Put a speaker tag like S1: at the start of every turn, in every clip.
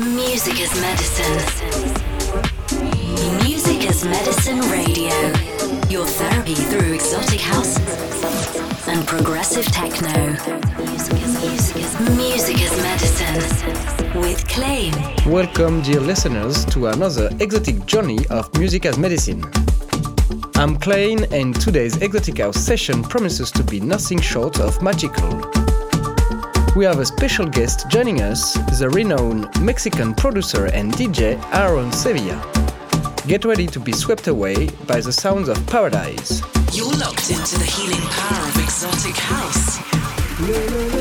S1: Music as medicine. Music as medicine radio. Your therapy through exotic house and progressive techno. Music as medicine with Claim.
S2: Welcome, dear listeners, to another exotic journey of Music as Medicine. I'm Klein, and today's Exotic House session promises to be nothing short of magical. We have a special guest joining us, the renowned Mexican producer and DJ Aaron Sevilla. Get ready to be swept away by the sounds of paradise.
S1: You're locked into the healing power of exotic house.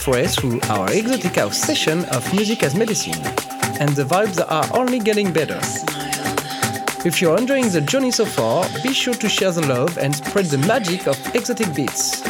S2: Halfway through our exotic house session of Music as Medicine, and the vibes are only getting better. If you're enjoying the journey so far, be sure to share the love and spread the magic of exotic beats.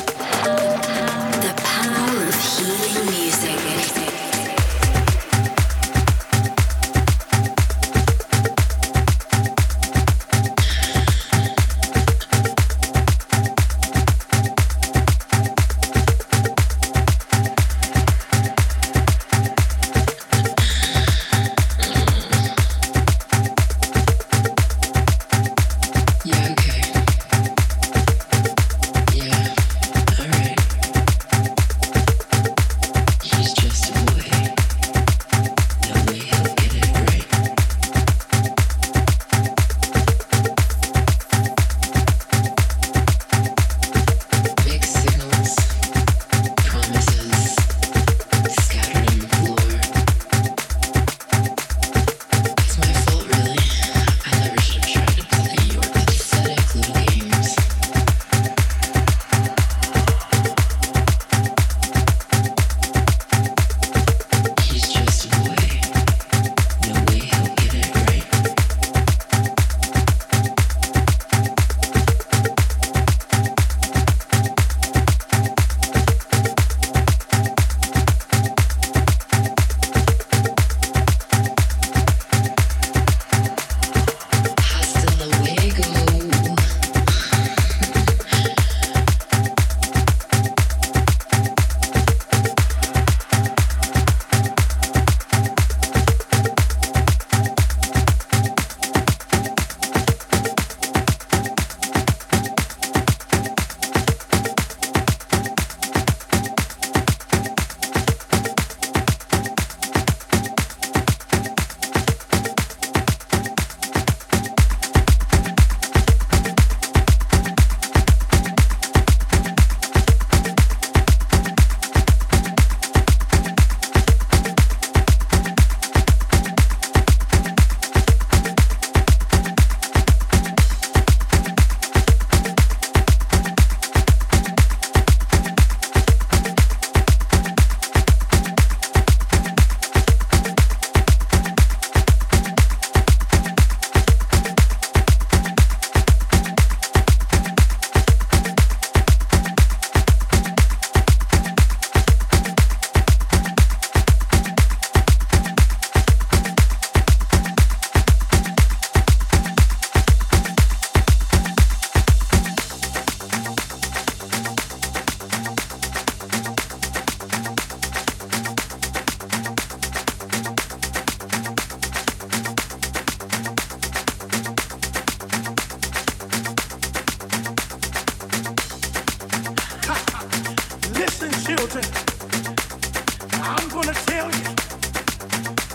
S3: I'm gonna tell you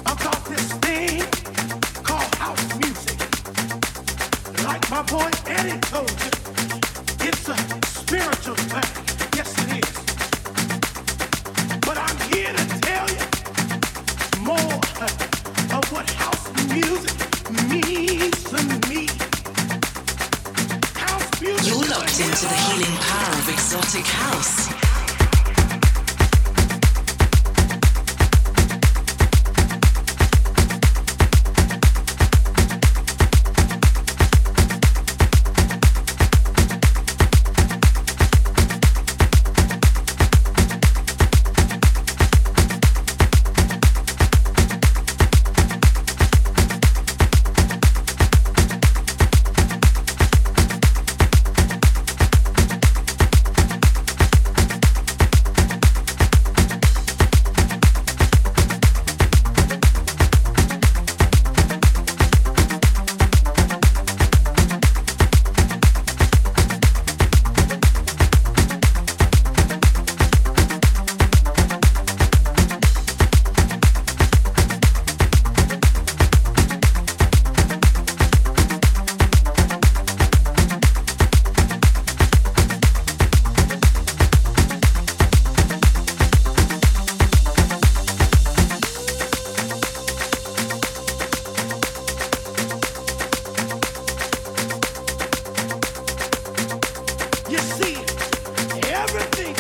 S3: about this thing called house music. Like my boy Eddie told.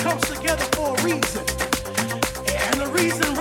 S3: comes together for a reason. And the reason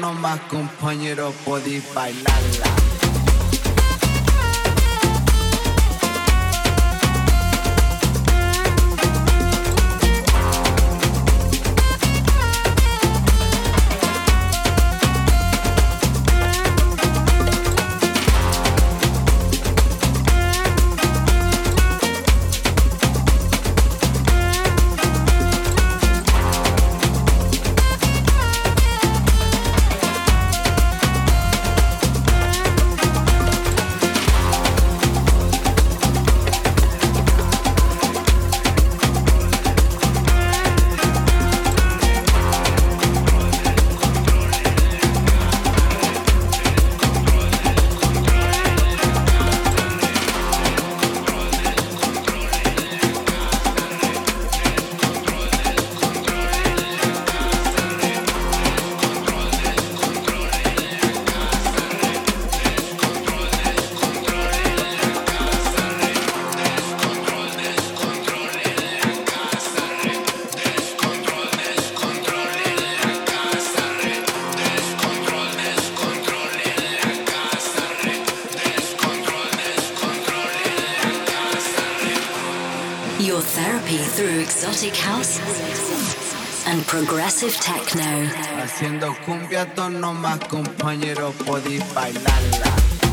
S4: nomás, compañero, podéis bailarla.
S1: Haciendo
S4: cumbia, todos nomás compañeros podéis bailarla.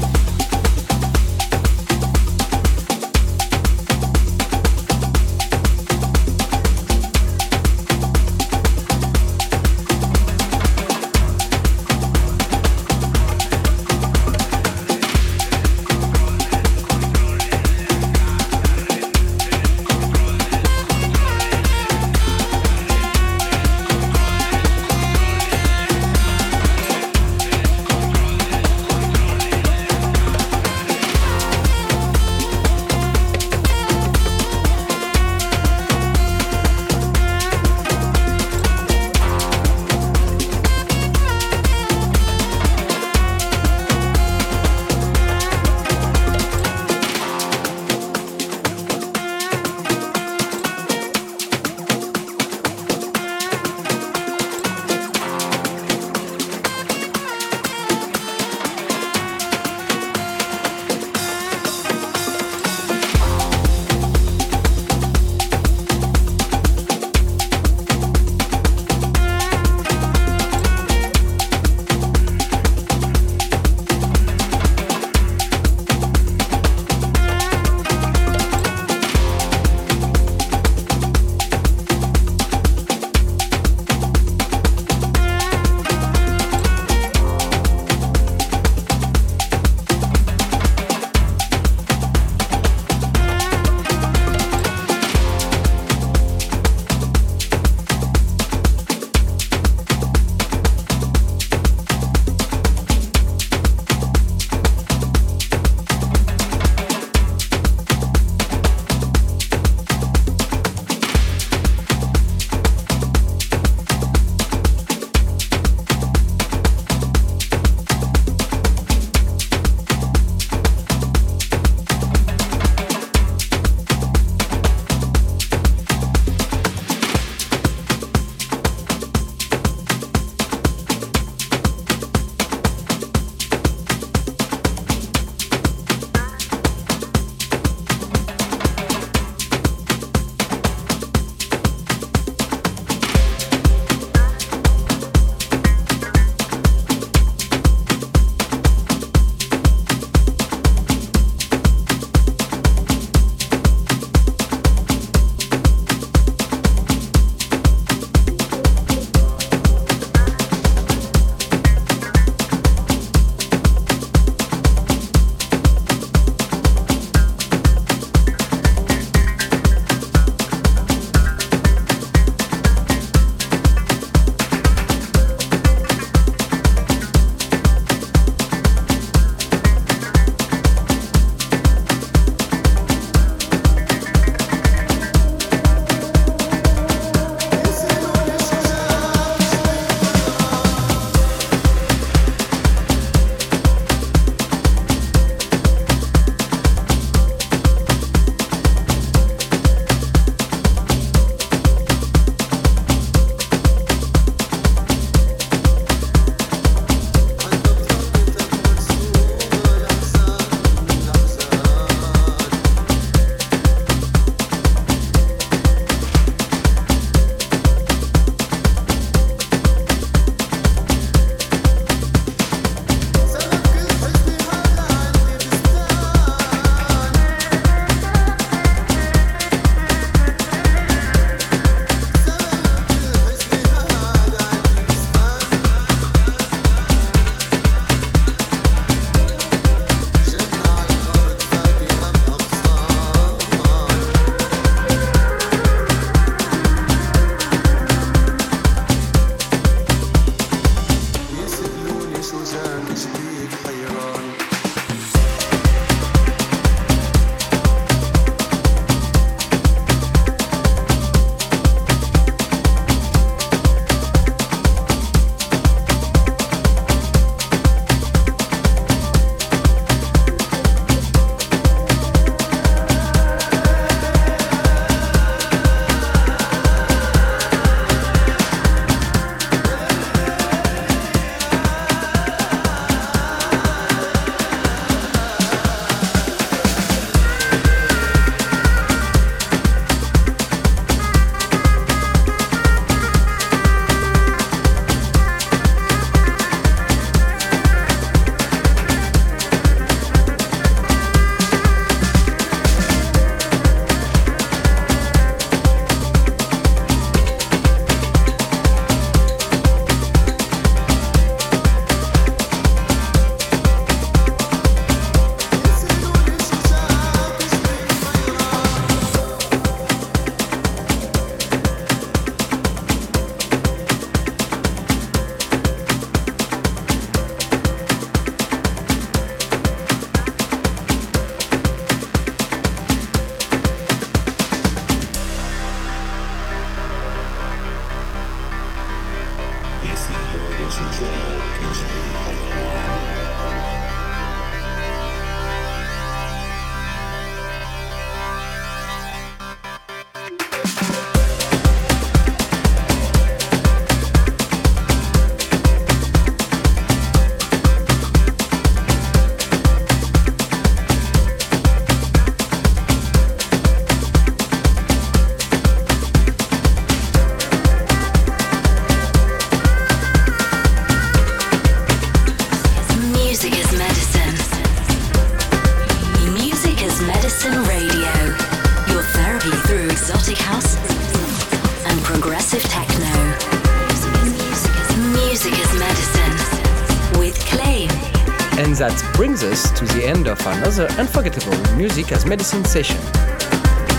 S2: Unforgettable Music as Medicine session.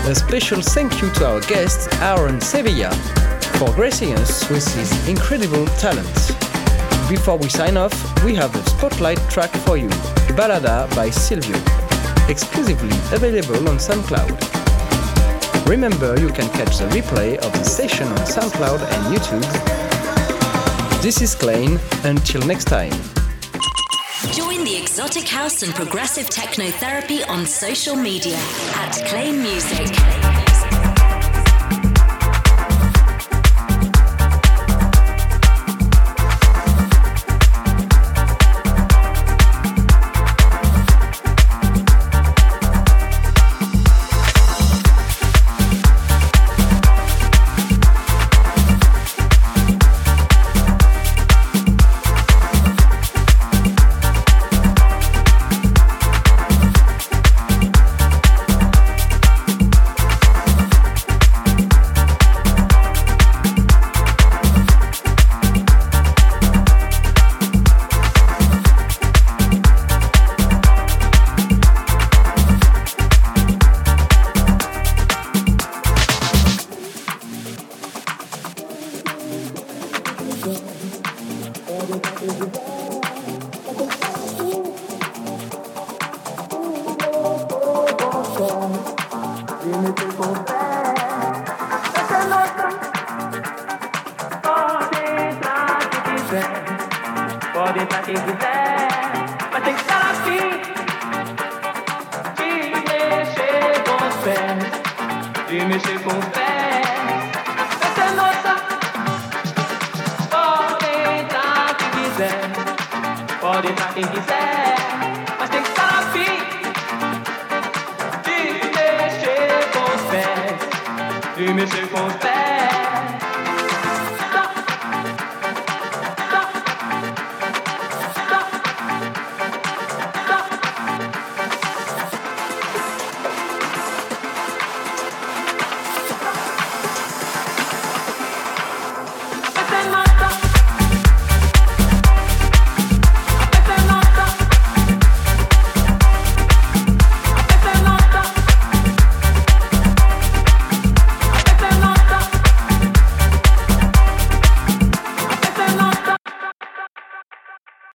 S2: A special thank you to our guest Aaron Sevilla for gracing us with his incredible talents. Before we sign off, we have a spotlight track for you, Balada by Sylvio, exclusively available on SoundCloud. Remember, you can catch the replay of the session on SoundCloud and YouTube. This is Klein. Until next time.
S1: Exotic house and progressive techno therapy on social media at Claim Music.